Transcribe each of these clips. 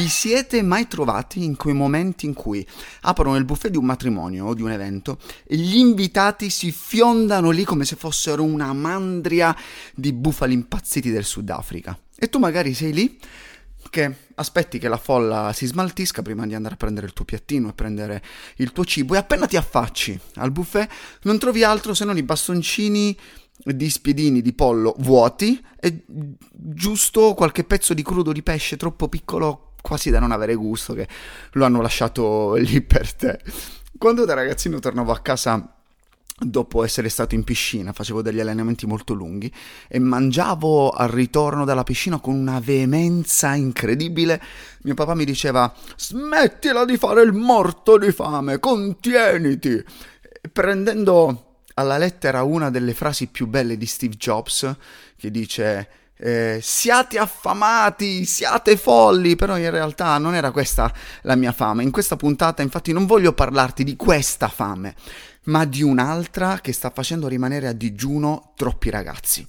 Vi siete mai trovati in quei momenti in cui aprono il buffet di un matrimonio o di un evento e gli invitati si fiondano lì come se fossero una mandria di bufali impazziti del Sudafrica? E tu magari sei lì che aspetti che la folla si smaltisca prima di andare a prendere il tuo piattino e prendere il tuo cibo e appena ti affacci al buffet non trovi altro se non i bastoncini di spiedini di pollo vuoti e giusto qualche pezzo di crudo di pesce troppo piccolo quasi da non avere gusto che lo hanno lasciato lì per te. Quando da ragazzino tornavo a casa dopo essere stato in piscina, facevo degli allenamenti molto lunghi e mangiavo al ritorno dalla piscina con una veemenza incredibile, mio papà mi diceva smettila di fare il morto di fame, contieniti. Prendendo alla lettera una delle frasi più belle di Steve Jobs, che dice eh, siate affamati, siate folli, però in realtà non era questa la mia fame. In questa puntata infatti non voglio parlarti di questa fame, ma di un'altra che sta facendo rimanere a digiuno troppi ragazzi.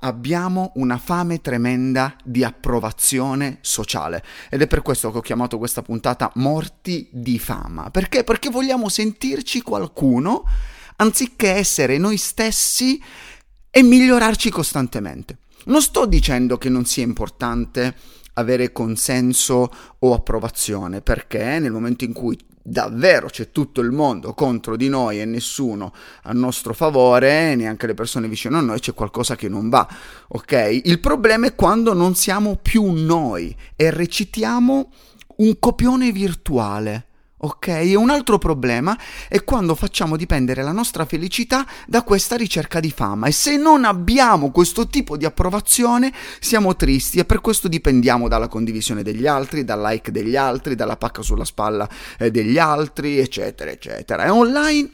Abbiamo una fame tremenda di approvazione sociale ed è per questo che ho chiamato questa puntata Morti di fama. Perché? Perché vogliamo sentirci qualcuno anziché essere noi stessi e migliorarci costantemente. Non sto dicendo che non sia importante avere consenso o approvazione, perché nel momento in cui davvero c'è tutto il mondo contro di noi e nessuno a nostro favore, neanche le persone vicino a noi, c'è qualcosa che non va, ok? Il problema è quando non siamo più noi e recitiamo un copione virtuale Ok? E un altro problema è quando facciamo dipendere la nostra felicità da questa ricerca di fama e se non abbiamo questo tipo di approvazione siamo tristi e per questo dipendiamo dalla condivisione degli altri, dal like degli altri, dalla pacca sulla spalla eh, degli altri, eccetera, eccetera. E online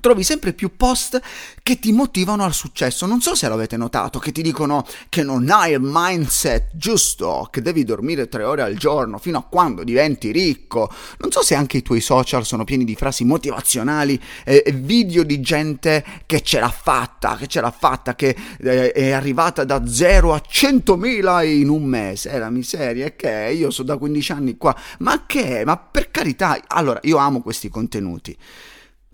trovi sempre più post che ti motivano al successo. Non so se l'avete notato, che ti dicono che non hai il mindset giusto, che devi dormire tre ore al giorno fino a quando diventi ricco. Non so se anche i tuoi social sono pieni di frasi motivazionali e eh, video di gente che ce l'ha fatta, che ce l'ha fatta, che eh, è arrivata da 0 a 100.000 in un mese. È la miseria, è che io sono da 15 anni qua. Ma che? Ma per carità, allora io amo questi contenuti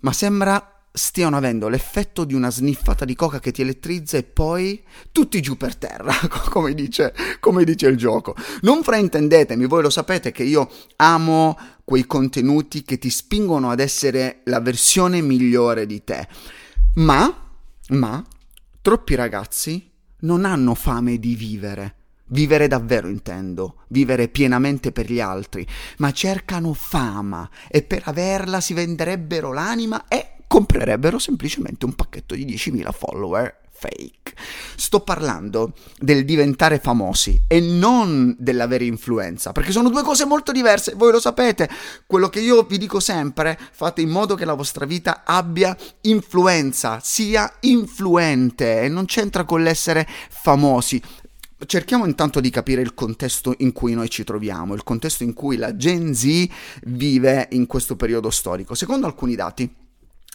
ma sembra stiano avendo l'effetto di una sniffata di coca che ti elettrizza e poi tutti giù per terra, come dice, come dice il gioco. Non fraintendetemi, voi lo sapete che io amo quei contenuti che ti spingono ad essere la versione migliore di te. Ma, ma, troppi ragazzi non hanno fame di vivere. Vivere davvero intendo, vivere pienamente per gli altri, ma cercano fama e per averla si venderebbero l'anima e comprerebbero semplicemente un pacchetto di 10.000 follower fake. Sto parlando del diventare famosi e non dell'avere influenza, perché sono due cose molto diverse, voi lo sapete. Quello che io vi dico sempre, fate in modo che la vostra vita abbia influenza, sia influente e non c'entra con l'essere famosi. Cerchiamo intanto di capire il contesto in cui noi ci troviamo, il contesto in cui la Gen Z vive in questo periodo storico. Secondo alcuni dati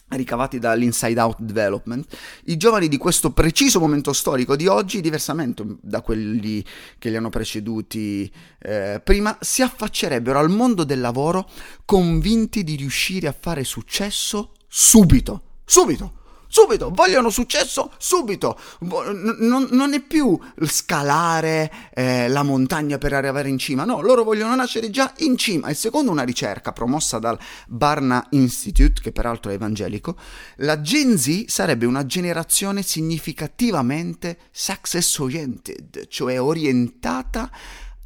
ricavati dall'Inside Out Development, i giovani di questo preciso momento storico di oggi, diversamente da quelli che li hanno preceduti eh, prima, si affaccerebbero al mondo del lavoro convinti di riuscire a fare successo subito, subito subito, vogliono successo subito, non, non è più scalare eh, la montagna per arrivare in cima, no, loro vogliono nascere già in cima. E secondo una ricerca promossa dal Barna Institute, che peraltro è evangelico, la Gen Z sarebbe una generazione significativamente success oriented, cioè orientata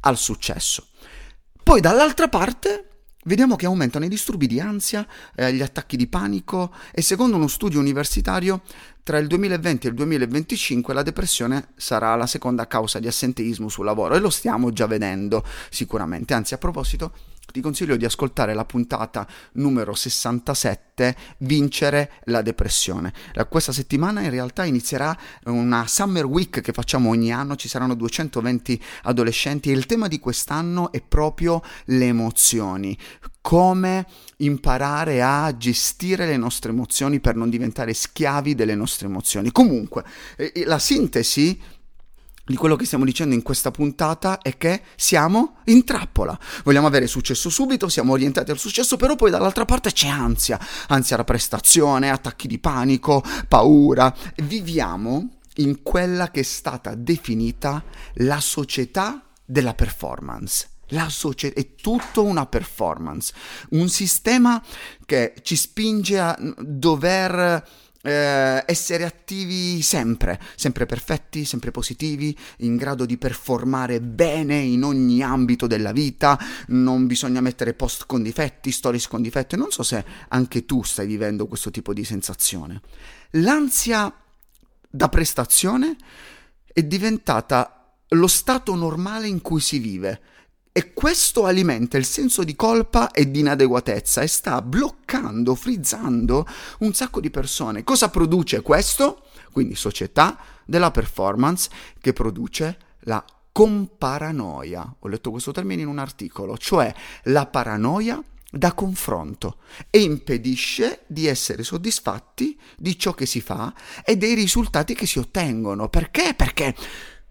al successo. Poi dall'altra parte vediamo che aumentano i disturbi di ansia, eh, gli attacchi di panico e secondo uno studio universitario tra il 2020 e il 2025 la depressione sarà la seconda causa di assenteismo sul lavoro e lo stiamo già vedendo sicuramente. Anzi, a proposito, ti consiglio di ascoltare la puntata numero 67, Vincere la depressione. Questa settimana in realtà inizierà una Summer Week che facciamo ogni anno, ci saranno 220 adolescenti e il tema di quest'anno è proprio le emozioni come imparare a gestire le nostre emozioni per non diventare schiavi delle nostre emozioni. Comunque, la sintesi di quello che stiamo dicendo in questa puntata è che siamo in trappola. Vogliamo avere successo subito, siamo orientati al successo, però poi dall'altra parte c'è ansia, ansia da prestazione, attacchi di panico, paura. Viviamo in quella che è stata definita la società della performance. La società è tutto una performance, un sistema che ci spinge a dover eh, essere attivi sempre, sempre perfetti, sempre positivi, in grado di performare bene in ogni ambito della vita, non bisogna mettere post con difetti, stories con difetti, non so se anche tu stai vivendo questo tipo di sensazione. L'ansia da prestazione è diventata lo stato normale in cui si vive e questo alimenta il senso di colpa e di inadeguatezza e sta bloccando, frizzando un sacco di persone. Cosa produce questo? Quindi società della performance che produce la comparanoia. Ho letto questo termine in un articolo, cioè la paranoia da confronto e impedisce di essere soddisfatti di ciò che si fa e dei risultati che si ottengono. Perché? Perché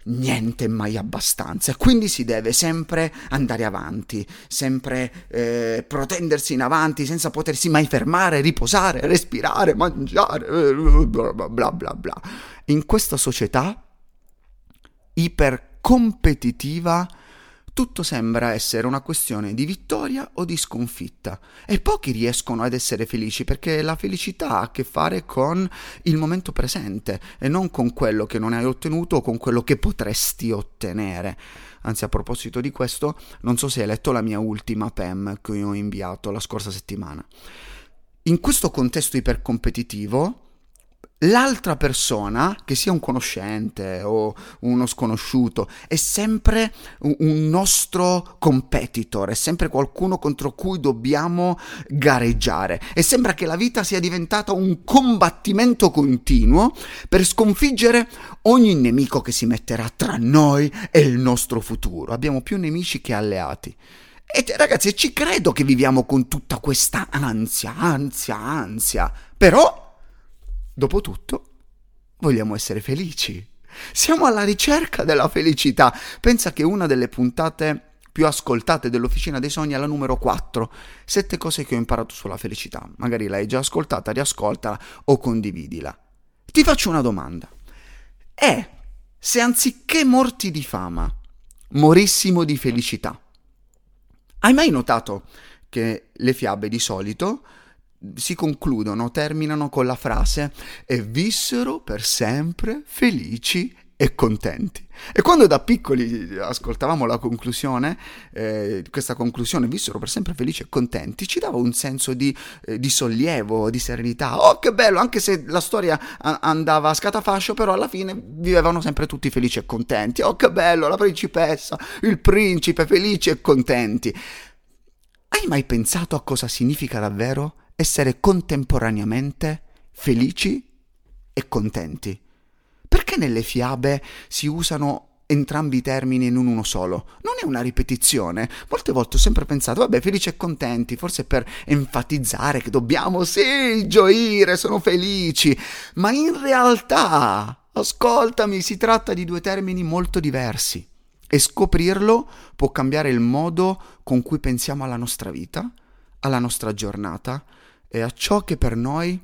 niente mai abbastanza, quindi si deve sempre andare avanti, sempre eh, protendersi in avanti senza potersi mai fermare, riposare, respirare, mangiare, bla bla bla bla. In questa società ipercompetitiva tutto sembra essere una questione di vittoria o di sconfitta e pochi riescono ad essere felici perché la felicità ha a che fare con il momento presente e non con quello che non hai ottenuto o con quello che potresti ottenere. Anzi, a proposito di questo, non so se hai letto la mia ultima PEM che ho inviato la scorsa settimana. In questo contesto ipercompetitivo, l'altra persona, che sia un conoscente o uno sconosciuto, è sempre un nostro competitor, è sempre qualcuno contro cui dobbiamo gareggiare e sembra che la vita sia diventata un combattimento continuo per sconfiggere ogni nemico che si metterà tra noi e il nostro futuro. Abbiamo più nemici che alleati. E ragazzi, ci credo che viviamo con tutta questa ansia, ansia, ansia, però Dopotutto, vogliamo essere felici. Siamo alla ricerca della felicità. Pensa che una delle puntate più ascoltate dell'Officina dei Sogni è la numero 4. Sette cose che ho imparato sulla felicità. Magari l'hai già ascoltata, riascoltala o condividila. Ti faccio una domanda. E se anziché morti di fama, morissimo di felicità? Hai mai notato che le fiabe di solito si concludono, terminano con la frase e vissero per sempre felici e contenti. E quando da piccoli ascoltavamo la conclusione, eh, questa conclusione, vissero per sempre felici e contenti, ci dava un senso di, eh, di, sollievo, di serenità. Oh, che bello, anche se la storia a- andava a scatafascio, però alla fine vivevano sempre tutti felici e contenti. Oh, che bello, la principessa, il principe, felici e contenti. Hai mai pensato a cosa significa davvero essere contemporaneamente felici e contenti. Perché nelle fiabe si usano entrambi i termini in uno solo? Non è una ripetizione. Molte volte ho sempre pensato, vabbè, felici e contenti, forse per enfatizzare che dobbiamo, sì, gioire, sono felici. Ma in realtà, ascoltami, si tratta di due termini molto diversi. E scoprirlo può cambiare il modo con cui pensiamo alla nostra vita, alla nostra giornata, e a ciò che per noi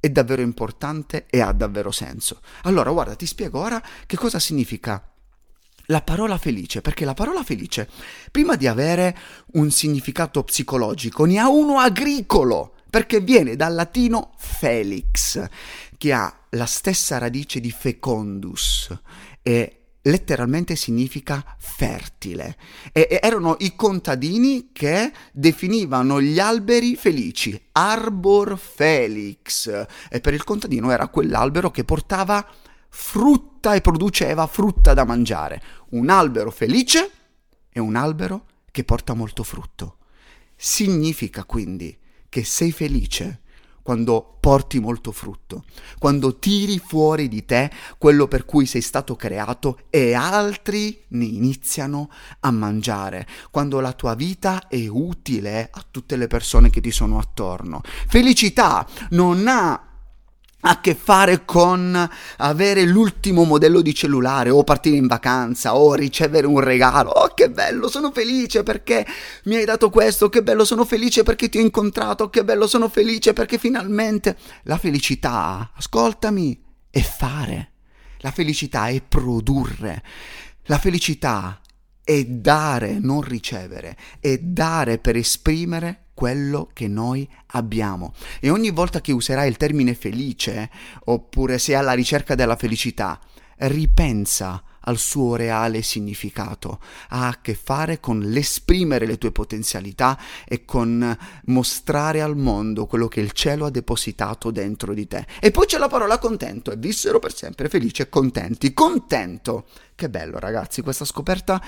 è davvero importante e ha davvero senso. Allora, guarda, ti spiego ora che cosa significa la parola felice, perché la parola felice, prima di avere un significato psicologico, ne ha uno agricolo, perché viene dal latino felix, che ha la stessa radice di fecondus e letteralmente significa fertile. E, erano i contadini che definivano gli alberi felici, arbor felix. E per il contadino era quell'albero che portava frutta e produceva frutta da mangiare. Un albero felice è un albero che porta molto frutto. Significa quindi che sei felice quando porti molto frutto, quando tiri fuori di te quello per cui sei stato creato e altri ne iniziano a mangiare, quando la tua vita è utile a tutte le persone che ti sono attorno. Felicità non ha a che fare con avere l'ultimo modello di cellulare o partire in vacanza o ricevere un regalo. Oh, che bello, sono felice perché mi hai dato questo, che bello, sono felice perché ti ho incontrato, che bello, sono felice perché finalmente la felicità, ascoltami, è fare. La felicità è produrre. La felicità è dare, non ricevere, è dare per esprimere quello che noi abbiamo. E ogni volta che userai il termine felice, oppure sei alla ricerca della felicità, ripensa al suo reale significato. Ha a che fare con l'esprimere le tue potenzialità e con mostrare al mondo quello che il cielo ha depositato dentro di te. E poi c'è la parola contento e vissero per sempre felici e contenti. Contento! Che bello ragazzi, questa scoperta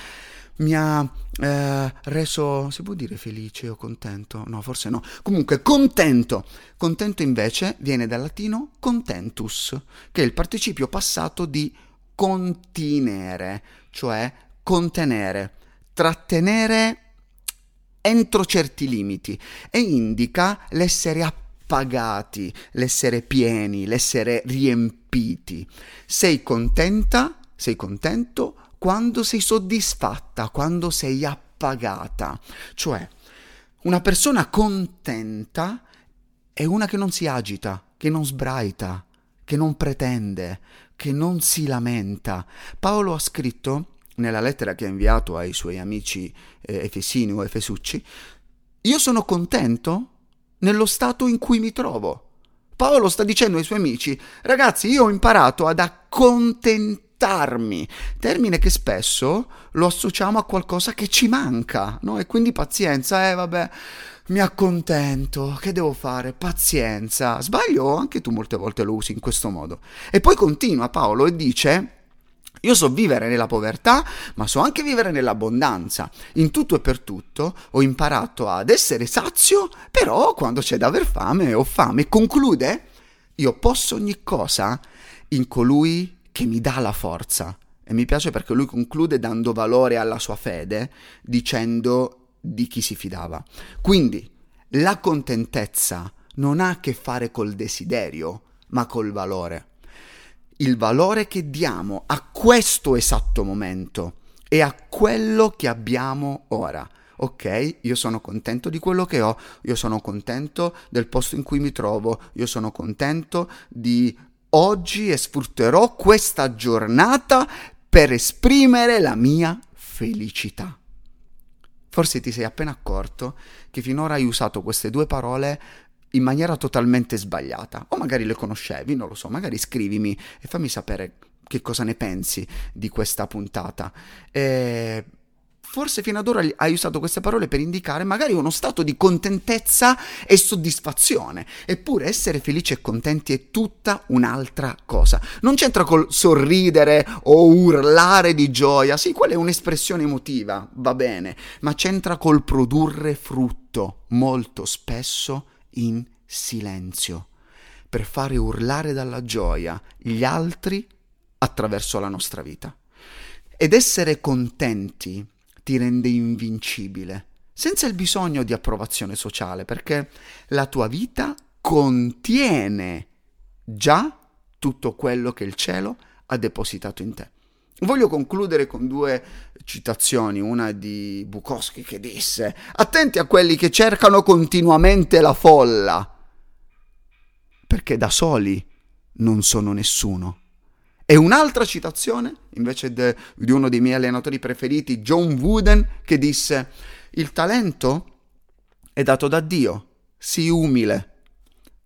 mi ha eh, reso, si può dire felice o contento? No, forse no. Comunque, contento. Contento invece viene dal latino contentus, che è il participio passato di continere, cioè contenere, trattenere entro certi limiti e indica l'essere appagati, l'essere pieni, l'essere riempiti. Sei contenta, sei contento quando sei soddisfatta, quando sei appagata. Cioè, una persona contenta è una che non si agita, che non sbraita, che non pretende, che non si lamenta. Paolo ha scritto nella lettera che ha inviato ai suoi amici eh, efesini o efesucci, io sono contento nello stato in cui mi trovo. Paolo sta dicendo ai suoi amici, ragazzi, io ho imparato ad accontentarmi termine che spesso lo associamo a qualcosa che ci manca, no? E quindi pazienza, eh vabbè, mi accontento, che devo fare? Pazienza. Sbaglio? Anche tu molte volte lo usi in questo modo. E poi continua Paolo e dice... Io so vivere nella povertà, ma so anche vivere nell'abbondanza. In tutto e per tutto ho imparato ad essere sazio, però quando c'è da aver fame ho fame. Conclude, io posso ogni cosa in colui che mi dà la forza. E mi piace perché lui conclude dando valore alla sua fede, dicendo di chi si fidava. Quindi la contentezza non ha a che fare col desiderio, ma col valore. Il valore che diamo a questo esatto momento e a quello che abbiamo ora. Ok, io sono contento di quello che ho, io sono contento del posto in cui mi trovo, io sono contento di oggi e sfrutterò questa giornata per esprimere la mia felicità. Forse ti sei appena accorto che finora hai usato queste due parole in maniera totalmente sbagliata, o magari le conoscevi, non lo so, magari scrivimi e fammi sapere che cosa ne pensi di questa puntata. E forse fino ad ora hai usato queste parole per indicare magari uno stato di contentezza e soddisfazione, eppure essere felici e contenti è tutta un'altra cosa. Non c'entra col sorridere o urlare di gioia, sì, quella è un'espressione emotiva, va bene, ma c'entra col produrre frutto, molto spesso in silenzio, per fare urlare dalla gioia gli altri attraverso la nostra vita. Ed essere contenti ti rende invincibile, senza il bisogno di approvazione sociale, perché la tua vita contiene già tutto quello che il cielo ha depositato in te. Voglio concludere con due citazioni, una di Bukowski che disse attenti a quelli che cercano continuamente la folla, perché da soli non sono nessuno. E un'altra citazione, invece de, di uno dei miei allenatori preferiti, John Wooden, che disse, il talento è dato da Dio, sii umile.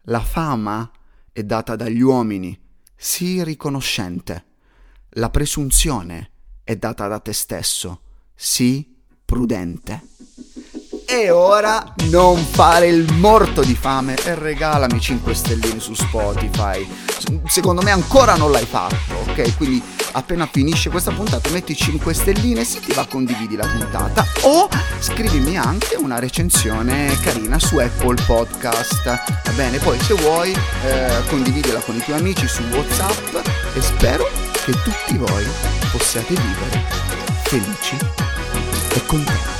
La fama è data dagli uomini, sii riconoscente. La presunzione è data da te stesso, sii prudente. E ora non fare il morto di fame e regalami 5 stelline su Spotify. Secondo me ancora non l'hai fatto, ok? Quindi appena finisce questa puntata metti 5 stelline se ti va condividi la puntata o scrivimi anche una recensione carina su Apple Podcast. Va bene, poi se vuoi eh, condividila con i tuoi amici su WhatsApp e spero che tutti voi possiate vivere felici e contenti.